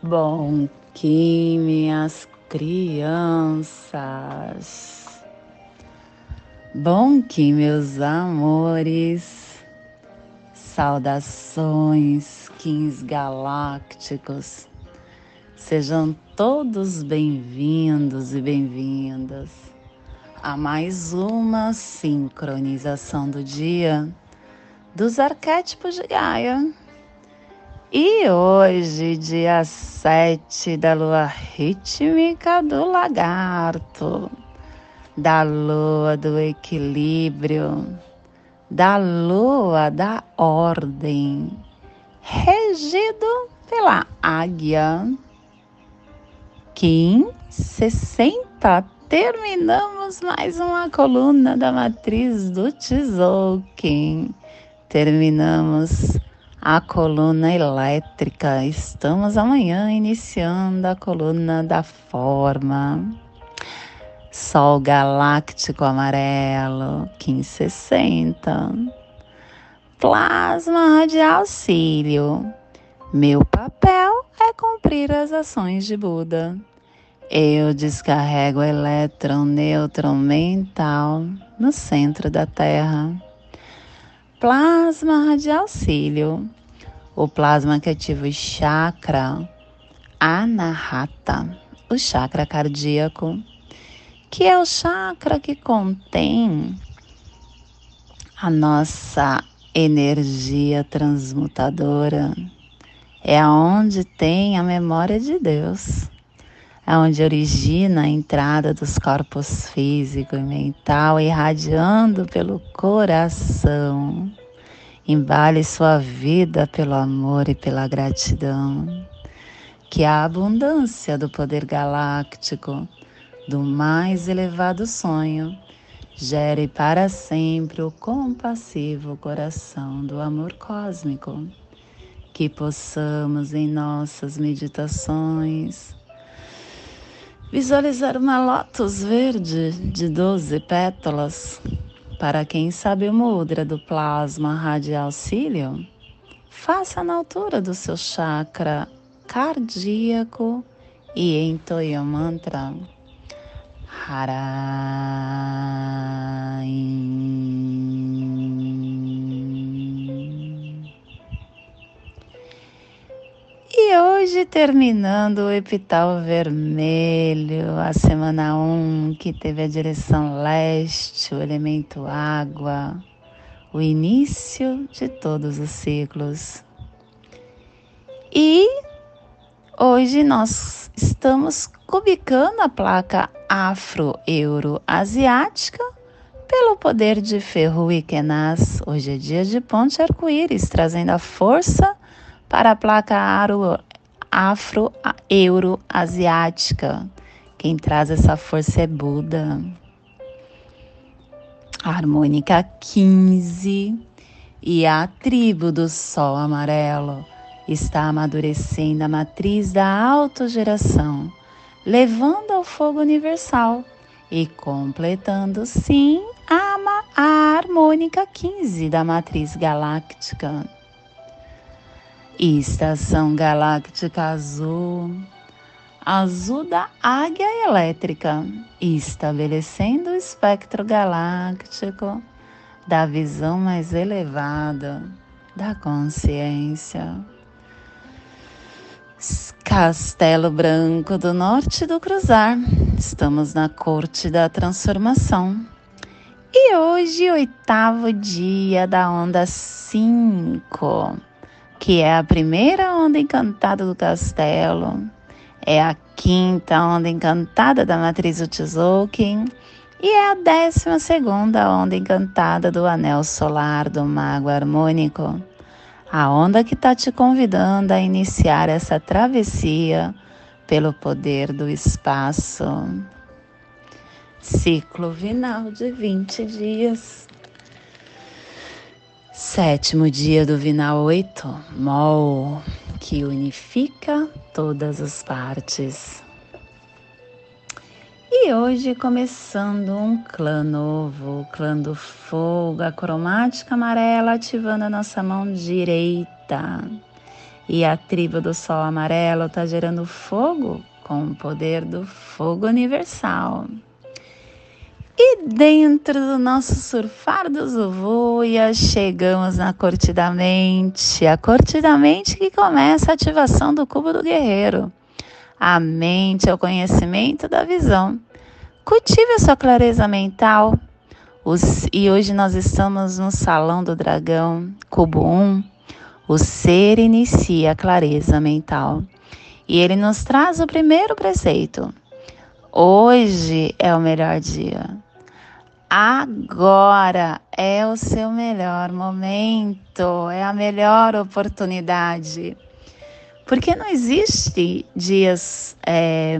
Bom que minhas crianças, bom que meus amores, saudações, kings galácticos, sejam todos bem-vindos e bem-vindas a mais uma sincronização do dia dos arquétipos de Gaia e hoje, dia 7 da lua rítmica do lagarto, da lua do equilíbrio, da lua da ordem, regido pela águia. Kim 60. Terminamos mais uma coluna da matriz do Tzolk'in. Terminamos a coluna elétrica. Estamos amanhã iniciando a coluna da forma. Sol galáctico amarelo, 1560. Plasma radial cílio. Meu papel é cumprir as ações de Buda. Eu descarrego elétron neutron mental no centro da Terra plasma radial cílio, o plasma que ativa o chakra anahata, o chakra cardíaco, que é o chakra que contém a nossa energia transmutadora. É aonde tem a memória de Deus onde origina a entrada dos corpos físico e mental, irradiando pelo coração. Embale sua vida pelo amor e pela gratidão. Que a abundância do poder galáctico, do mais elevado sonho, gere para sempre o compassivo coração do amor cósmico. Que possamos em nossas meditações Visualizar uma lótus verde de 12 pétalas. Para quem sabe o mudra do plasma radial cílio, faça na altura do seu chakra cardíaco e entoie o mantra Harain. E hoje, terminando o epital vermelho, a semana 1, que teve a direção leste, o elemento água, o início de todos os ciclos. E hoje nós estamos cubicando a placa afro-euro-asiática pelo poder de Ferro e Kenaz. Hoje é dia de ponte arco-íris, trazendo a força para a placa afro-euro-asiática. Quem traz essa força é Buda. Harmônica 15 e a tribo do Sol Amarelo está amadurecendo a matriz da autogeração, levando ao fogo universal e completando, sim, a, a harmônica 15 da matriz galáctica Estação Galáctica Azul, azul da águia elétrica, estabelecendo o espectro galáctico da visão mais elevada da consciência. Castelo Branco do Norte do Cruzar, estamos na corte da transformação. E hoje, oitavo dia da onda 5 que é a primeira onda encantada do castelo, é a quinta onda encantada da matriz Tzolk'in e é a décima segunda onda encantada do anel solar do mago harmônico. A onda que está te convidando a iniciar essa travessia pelo poder do espaço. Ciclo final de 20 dias. Sétimo dia do Vina 8, Mol, que unifica todas as partes. E hoje começando um clã novo, o clã do fogo, a cromática amarela ativando a nossa mão direita. E a tribo do Sol Amarelo está gerando fogo com o poder do fogo universal. E dentro do nosso surfar do Zuvuia, chegamos na corte da mente, a corte da mente que começa a ativação do cubo do guerreiro. A mente é o conhecimento da visão. Cultive a sua clareza mental. Os, e hoje nós estamos no Salão do Dragão, cubo 1. O ser inicia a clareza mental. E ele nos traz o primeiro preceito. Hoje é o melhor dia. Agora é o seu melhor momento, é a melhor oportunidade. Porque não existe dias é,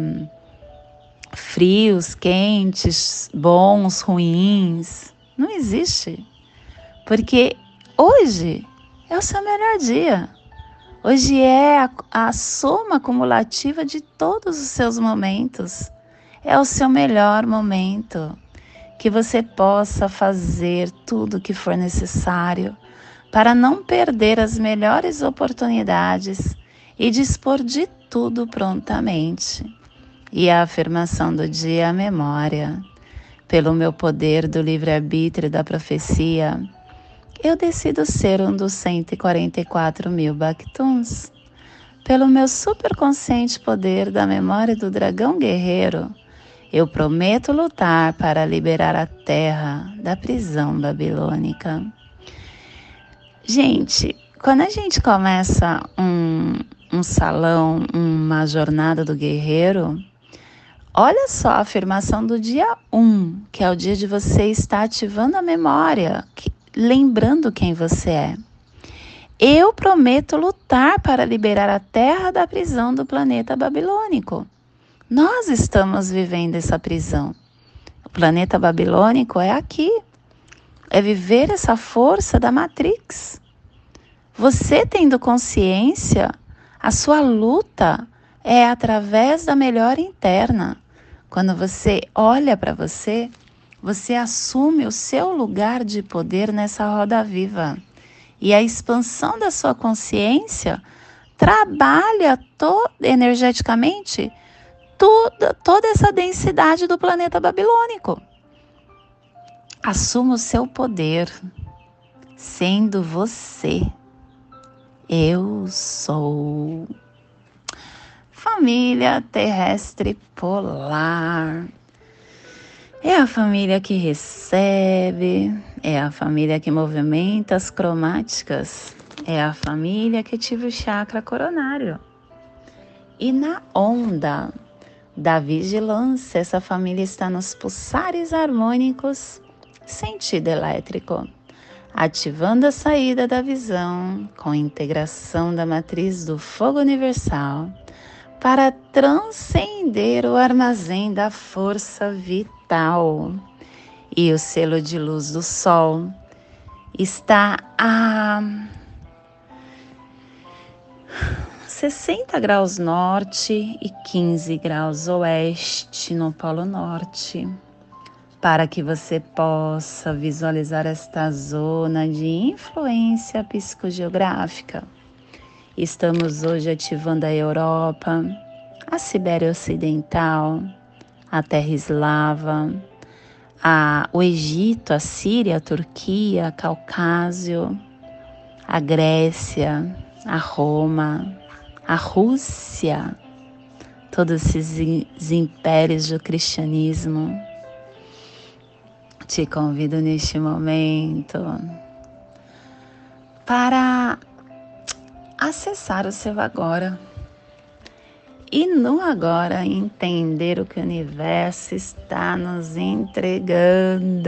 frios, quentes, bons, ruins. Não existe. Porque hoje é o seu melhor dia. Hoje é a, a soma acumulativa de todos os seus momentos. É o seu melhor momento que você possa fazer tudo o que for necessário para não perder as melhores oportunidades e dispor de tudo prontamente. E a afirmação do dia é a memória. Pelo meu poder do livre-arbítrio da profecia, eu decido ser um dos 144 mil Bactuns. Pelo meu superconsciente poder da memória do dragão guerreiro, eu prometo lutar para liberar a terra da prisão babilônica. Gente, quando a gente começa um, um salão, uma jornada do guerreiro, olha só a afirmação do dia 1, que é o dia de você estar ativando a memória, que, lembrando quem você é. Eu prometo lutar para liberar a terra da prisão do planeta babilônico. Nós estamos vivendo essa prisão. O planeta babilônico é aqui. É viver essa força da Matrix. Você tendo consciência, a sua luta é através da melhora interna. Quando você olha para você, você assume o seu lugar de poder nessa roda viva. E a expansão da sua consciência trabalha energeticamente toda, toda essa densidade do planeta babilônico. Assuma o seu poder, sendo você. Eu sou. Família terrestre polar. É a família que recebe, é a família que movimenta as cromáticas, é a família que ativa o chakra coronário. E na onda da vigilância, essa família está nos pulsares harmônicos, sentido elétrico, ativando a saída da visão com integração da matriz do fogo universal para transcender o armazém da força vital. E o selo de luz do Sol está a 60 graus norte e 15 graus oeste no Polo Norte, para que você possa visualizar esta zona de influência psicogeográfica. Estamos hoje ativando a Europa, a Sibéria Ocidental, a Terra Eslava, a, o Egito, a Síria, a Turquia, Caucásio, a Grécia, a Roma, a Rússia, todos esses impérios do cristianismo. Te convido neste momento para acessar o seu agora e no agora entender o que o universo está nos entregando.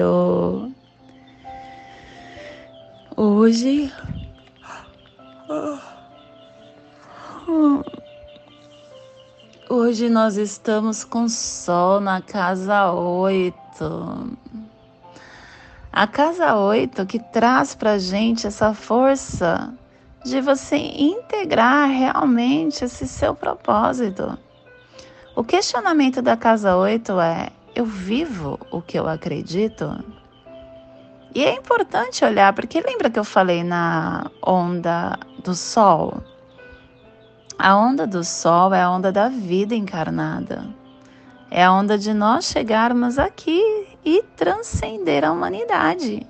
Hoje. Hoje nós estamos com Sol na casa 8. A casa 8 que traz para gente essa força de você integrar realmente esse seu propósito. O questionamento da casa 8 é: eu vivo o que eu acredito? E é importante olhar, porque lembra que eu falei na onda do sol? A onda do sol é a onda da vida encarnada. É a onda de nós chegarmos aqui e transcender a humanidade.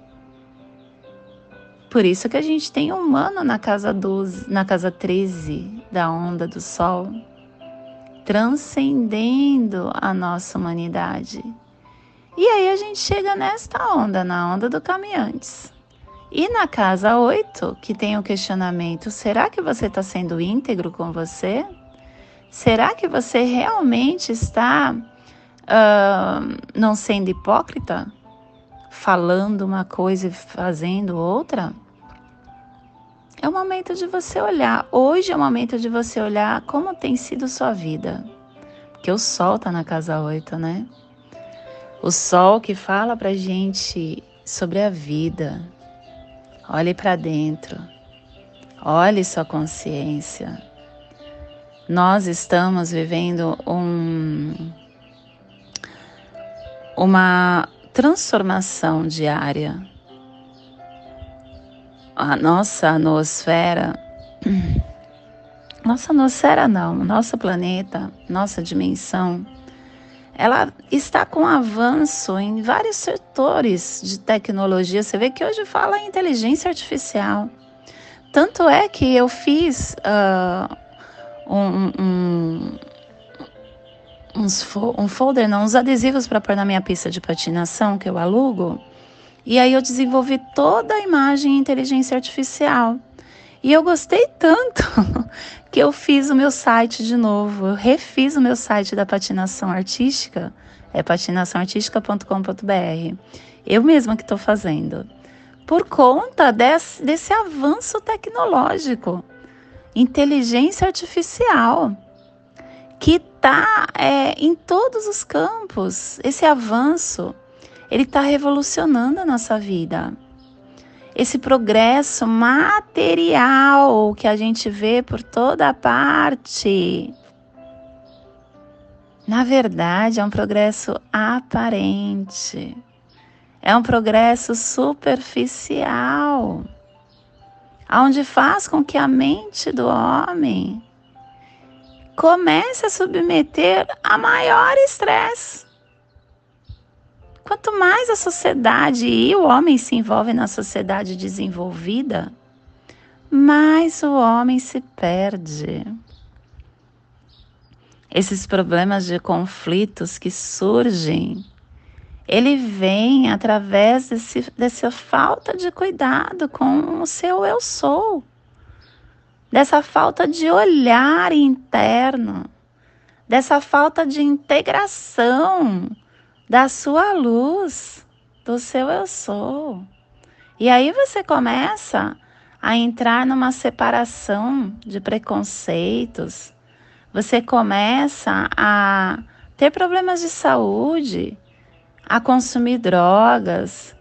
Por isso que a gente tem humano na casa 12, na casa 13 da onda do sol, transcendendo a nossa humanidade. E aí a gente chega nesta onda, na onda do caminhantes. E na casa 8, que tem o questionamento: será que você está sendo íntegro com você? Será que você realmente está uh, não sendo hipócrita? Falando uma coisa e fazendo outra? É o momento de você olhar. Hoje é o momento de você olhar como tem sido sua vida. Porque o sol está na casa 8, né? O sol que fala pra gente sobre a vida, Olhe para dentro. Olhe sua consciência. Nós estamos vivendo um, uma transformação diária. A nossa nosfera, nossa nosfera não, nosso planeta, nossa dimensão, ela está com avanço em vários setores de tecnologia. Você vê que hoje fala em inteligência artificial. Tanto é que eu fiz uh, um, um, uns fo um folder, não, uns adesivos para pôr na minha pista de patinação que eu alugo. E aí eu desenvolvi toda a imagem em inteligência artificial. E eu gostei tanto que eu fiz o meu site de novo. Eu refiz o meu site da patinação artística, é patinaçãoartística.com.br. Eu mesma que estou fazendo. Por conta desse, desse avanço tecnológico, inteligência artificial, que está é, em todos os campos. Esse avanço, ele está revolucionando a nossa vida esse progresso material que a gente vê por toda parte. Na verdade, é um progresso aparente, é um progresso superficial, onde faz com que a mente do homem comece a submeter a maior estresse. Quanto mais a sociedade e o homem se envolvem na sociedade desenvolvida, mais o homem se perde. Esses problemas de conflitos que surgem, ele vem através desse, dessa falta de cuidado com o seu eu sou, dessa falta de olhar interno, dessa falta de integração da sua luz, do seu eu sou. E aí você começa a entrar numa separação de preconceitos. Você começa a ter problemas de saúde, a consumir drogas.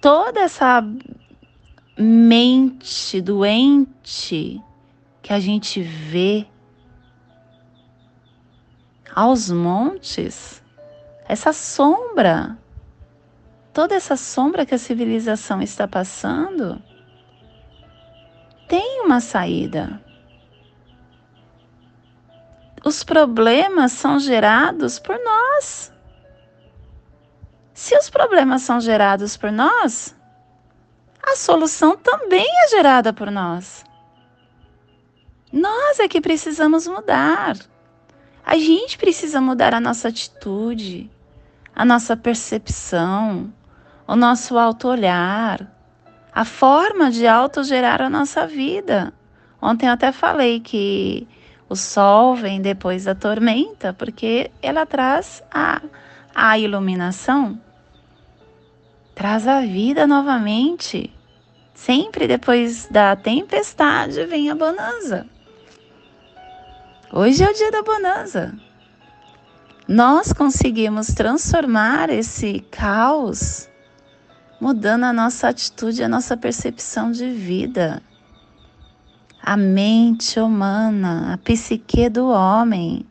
Toda essa mente doente que a gente vê aos montes, essa sombra, toda essa sombra que a civilização está passando, tem uma saída. Os problemas são gerados por nós. Se os problemas são gerados por nós, a solução também é gerada por nós. Nós é que precisamos mudar. A gente precisa mudar a nossa atitude, a nossa percepção, o nosso auto-olhar, a forma de autogerar a nossa vida. Ontem eu até falei que o sol vem depois da tormenta, porque ela traz a, a iluminação, traz a vida novamente. Sempre depois da tempestade vem a bonança. Hoje é o dia da bonança. Nós conseguimos transformar esse caos mudando a nossa atitude, a nossa percepção de vida. A mente humana, a psique do homem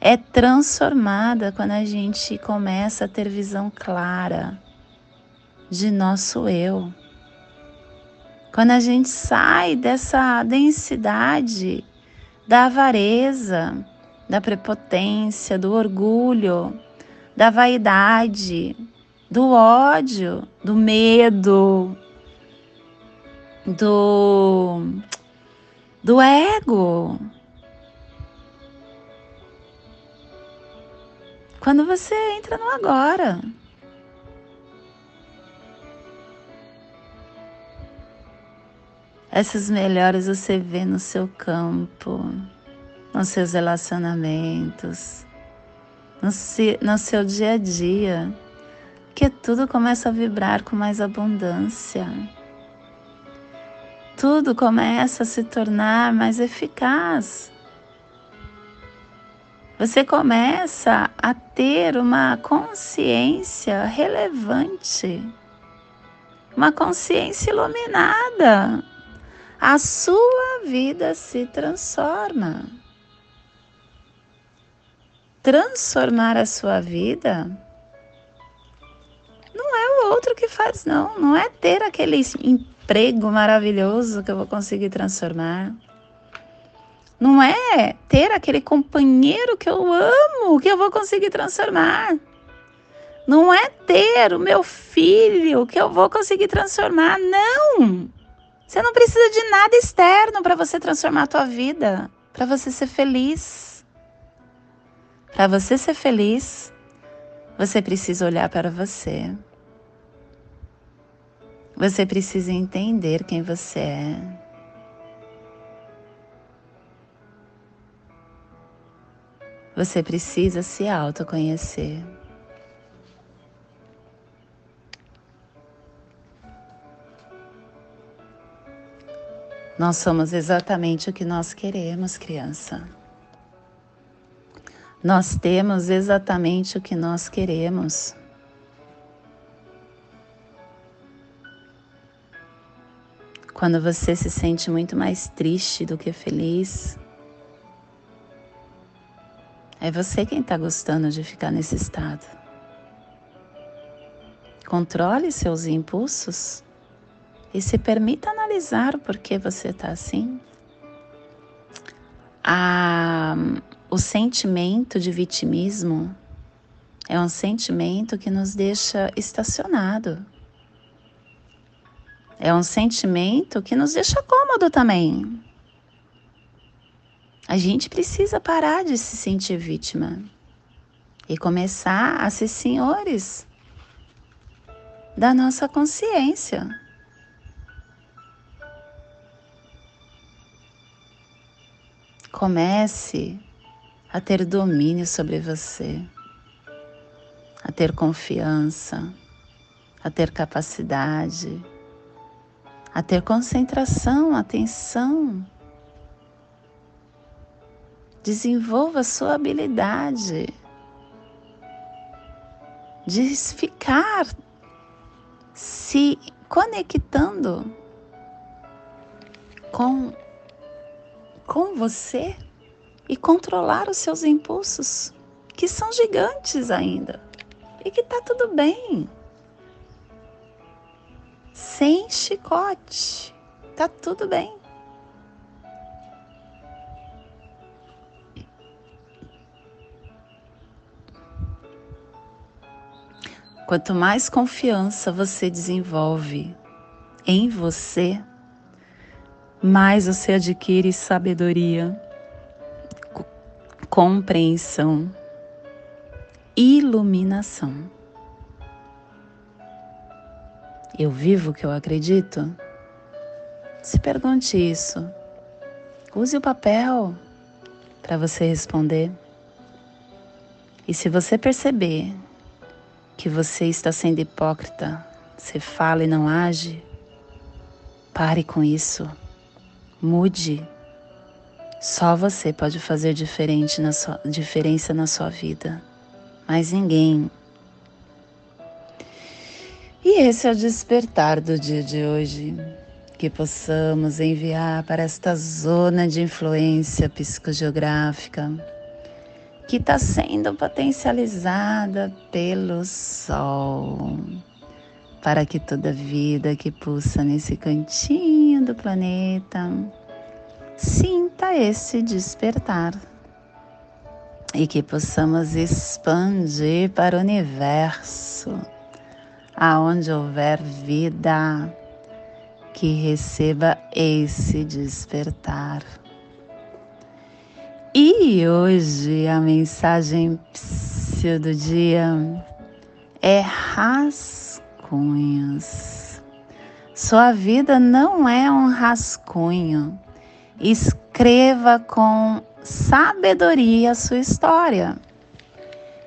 é transformada quando a gente começa a ter visão clara de nosso eu. Quando a gente sai dessa densidade da avareza, da prepotência, do orgulho, da vaidade, do ódio, do medo, do, do ego. Quando você entra no agora. Essas melhoras você vê no seu campo, nos seus relacionamentos, no, no seu dia a dia, que tudo começa a vibrar com mais abundância. Tudo começa a se tornar mais eficaz. Você começa a ter uma consciência relevante, uma consciência iluminada a sua vida se transforma. Transformar a sua vida não é o outro que faz, não. Não é ter aquele emprego maravilhoso que eu vou conseguir transformar. Não é ter aquele companheiro que eu amo que eu vou conseguir transformar. Não é ter o meu filho que eu vou conseguir transformar. Não! Você não precisa de nada externo para você transformar a tua vida, para você ser feliz. Para você ser feliz, você precisa olhar para você. Você precisa entender quem você é. Você precisa se autoconhecer. Nós somos exatamente o que nós queremos, criança. Nós temos exatamente o que nós queremos. Quando você se sente muito mais triste do que feliz, é você quem está gostando de ficar nesse estado. Controle seus impulsos e se permita analisar o porquê você está assim. O sentimento de vitimismo é um sentimento que nos deixa estacionado. É um sentimento que nos deixa cômodo também. A gente precisa parar de se sentir vítima e começar a ser senhores da nossa consciência. Comece a ter domínio sobre você, a ter confiança, a ter capacidade, a ter concentração, atenção. Desenvolva sua habilidade de ficar se conectando com com você e controlar os seus impulsos, que são gigantes ainda, e que tá tudo bem. Sem chicote, tá tudo bem. Quanto mais confiança você desenvolve em você, mais você adquire sabedoria, compreensão, iluminação. Eu vivo o que eu acredito? Se pergunte isso. Use o papel para você responder. E se você perceber que você está sendo hipócrita, você fala e não age, pare com isso. Mude. Só você pode fazer diferente na sua, diferença na sua vida. Mais ninguém. E esse é o despertar do dia de hoje. Que possamos enviar para esta zona de influência psicogeográfica que está sendo potencializada pelo Sol, para que toda vida que pulsa nesse cantinho lindo planeta. Sinta esse despertar e que possamos expandir para o universo, aonde houver vida, que receba esse despertar. E hoje a mensagem do dia é rascunhos. Sua vida não é um rascunho. Escreva com sabedoria sua história.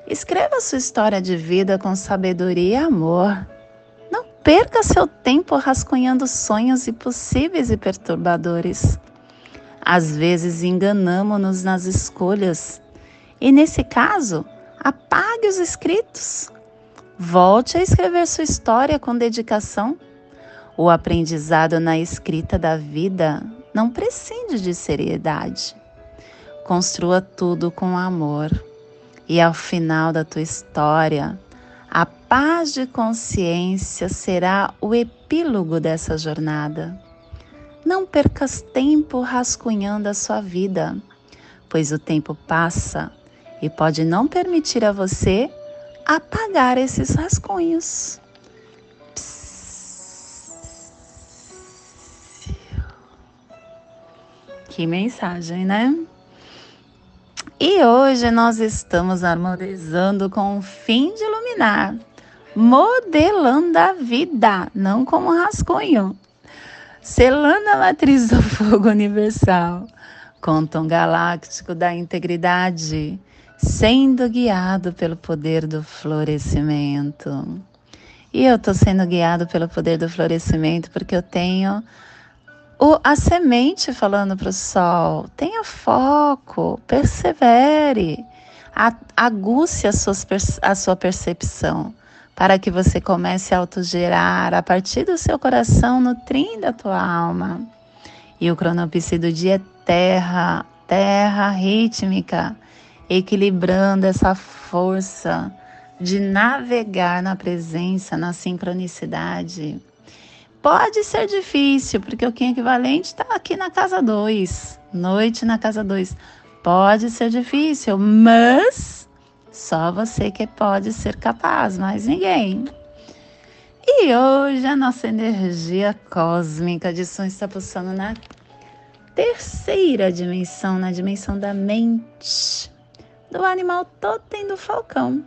Escreva sua história de vida com sabedoria e amor. Não perca seu tempo rascunhando sonhos impossíveis e perturbadores. Às vezes enganamos-nos nas escolhas e, nesse caso, apague os escritos. Volte a escrever sua história com dedicação. O aprendizado na escrita da vida não prescinde de seriedade. Construa tudo com amor. E ao final da tua história, a paz de consciência será o epílogo dessa jornada. Não percas tempo rascunhando a sua vida, pois o tempo passa e pode não permitir a você apagar esses rascunhos. Que mensagem, né? E hoje nós estamos harmonizando com o fim de iluminar, modelando a vida, não como rascunho selando a matriz do fogo universal, com tom galáctico da integridade, sendo guiado pelo poder do florescimento. E eu estou sendo guiado pelo poder do florescimento porque eu tenho o, a semente falando para o sol: tenha foco, persevere, aguce a, suas, a sua percepção para que você comece a autogerar a partir do seu coração, nutrindo a tua alma. E o cronopse do dia é terra, terra rítmica, equilibrando essa força de navegar na presença, na sincronicidade. Pode ser difícil, porque o Kim equivalente está aqui na casa 2, noite na casa 2. Pode ser difícil, mas só você que pode ser capaz, mais ninguém. E hoje a nossa energia cósmica de som está pulsando na terceira dimensão, na dimensão da mente, do animal totem do falcão.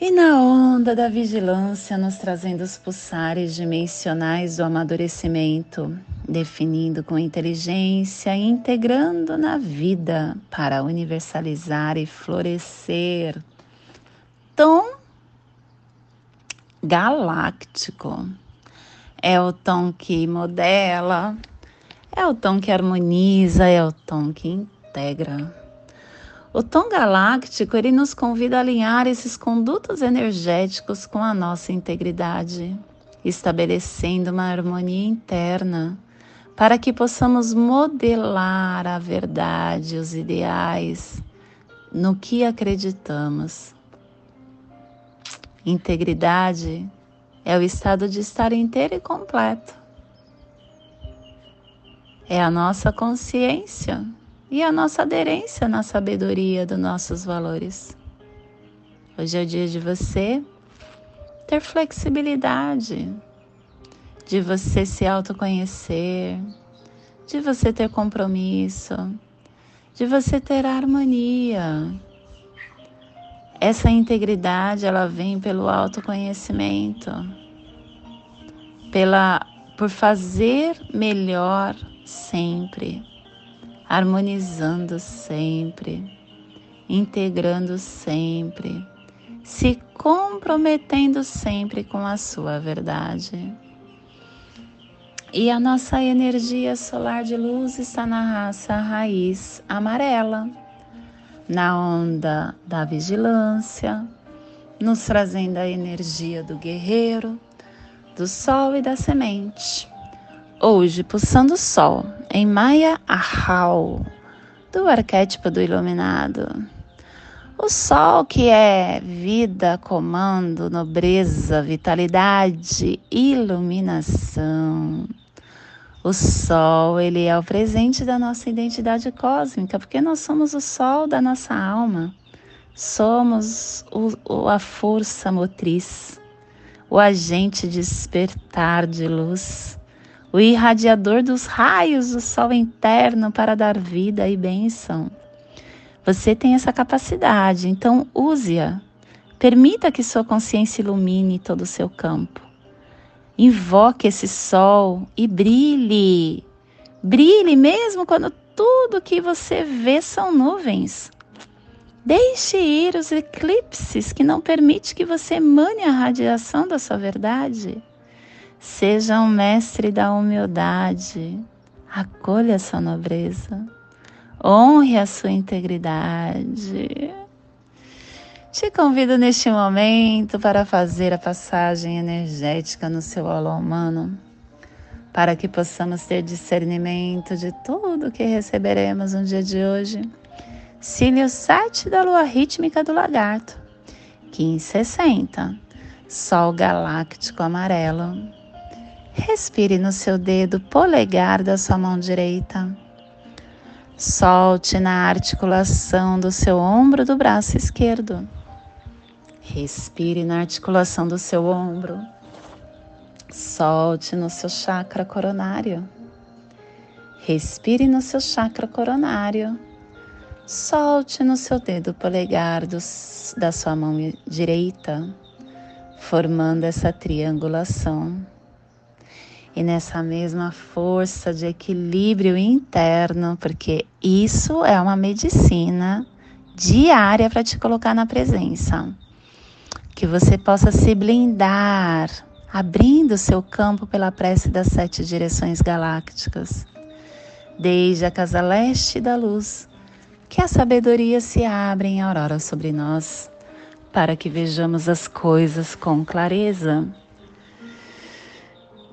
E na onda da vigilância, nos trazendo os pulsares dimensionais do amadurecimento, definindo com inteligência e integrando na vida para universalizar e florescer. Tom galáctico é o tom que modela, é o tom que harmoniza, é o tom que integra. O tom galáctico ele nos convida a alinhar esses condutos energéticos com a nossa integridade, estabelecendo uma harmonia interna para que possamos modelar a verdade, os ideais, no que acreditamos. Integridade é o estado de estar inteiro e completo. É a nossa consciência e a nossa aderência na sabedoria dos nossos valores. Hoje é o dia de você ter flexibilidade, de você se autoconhecer, de você ter compromisso, de você ter harmonia. Essa integridade ela vem pelo autoconhecimento, pela por fazer melhor sempre, harmonizando sempre, integrando sempre, se comprometendo sempre com a sua verdade. E a nossa energia solar de luz está na raça raiz amarela, na onda da vigilância, nos trazendo a energia do guerreiro, do sol e da semente. Hoje, pulsando sol em Maya Ahau, do arquétipo do iluminado. O sol que é vida, comando, nobreza, vitalidade, iluminação O sol, ele é o presente da nossa identidade cósmica, porque nós somos o sol da nossa alma. Somos o, a força motriz, o agente despertar de luz, o irradiador dos raios do sol interno para dar vida e bênção. Você tem essa capacidade, então use-a. Permita que sua consciência ilumine todo o seu campo. Invoque esse sol e brilhe. Brilhe mesmo quando tudo que você vê são nuvens. Deixe ir os eclipses que não permite que você emane a radiação da sua verdade. Seja um mestre da humildade. Acolha sua nobreza. Honre a sua integridade. Te convido neste momento para fazer a passagem energética no seu holo humano, para que possamos ter discernimento de tudo que receberemos no dia de hoje. Cílio 7 da lua rítmica do lagarto, 1560, Sol galáctico amarelo. Respire no seu dedo polegar da sua mão direita. Solte na articulação do seu ombro do braço esquerdo. Respire na articulação do seu ombro. Solte no seu chakra coronário. Respire no seu chakra coronário. Solte no seu dedo polegar do, da sua mão direita, formando essa triangulação. E nessa mesma força de equilíbrio interno, porque isso é uma medicina diária para te colocar na presença que você possa se blindar, abrindo seu campo pela prece das sete direções galácticas, desde a casa leste da luz, que a sabedoria se abra em aurora sobre nós, para que vejamos as coisas com clareza.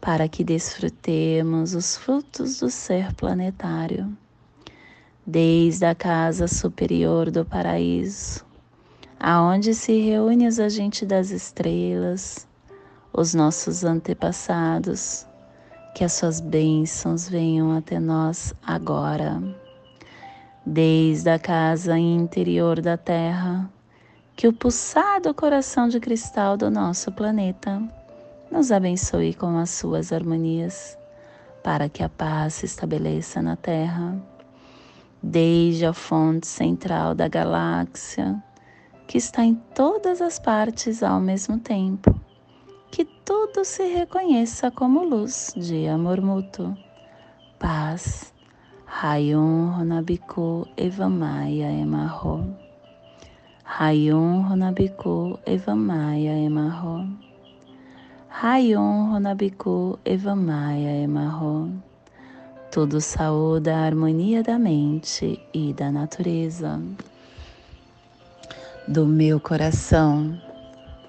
para que desfrutemos os frutos do ser planetário. Desde a casa superior do paraíso, aonde se reúne os agentes das estrelas, os nossos antepassados, que as suas bênçãos venham até nós agora. Desde a casa interior da Terra, que o pulsado coração de cristal do nosso planeta nos abençoe com as suas harmonias, para que a paz se estabeleça na Terra. Desde a fonte central da galáxia, que está em todas as partes ao mesmo tempo, que tudo se reconheça como luz de amor mútuo, paz. Rayon Ronabiku Evamaya Emarro. Rayon Ronabiku Evamaya Emarro. Rayon Ronabiku Evamaya Emarro. Tudo saúde a harmonia da mente e da natureza do meu coração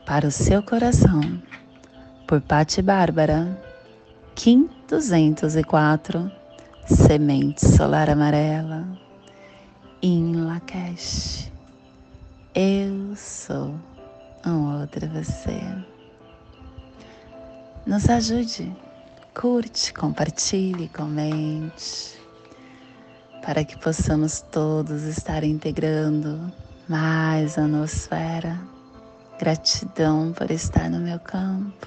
para o seu coração, por Pati Bárbara, Kim 204, Semente Solar Amarela, em Lakesh. Eu sou um outro você. Nos ajude, curte, compartilhe, comente, para que possamos todos estar integrando mais a nosfera. Gratidão por estar no meu campo.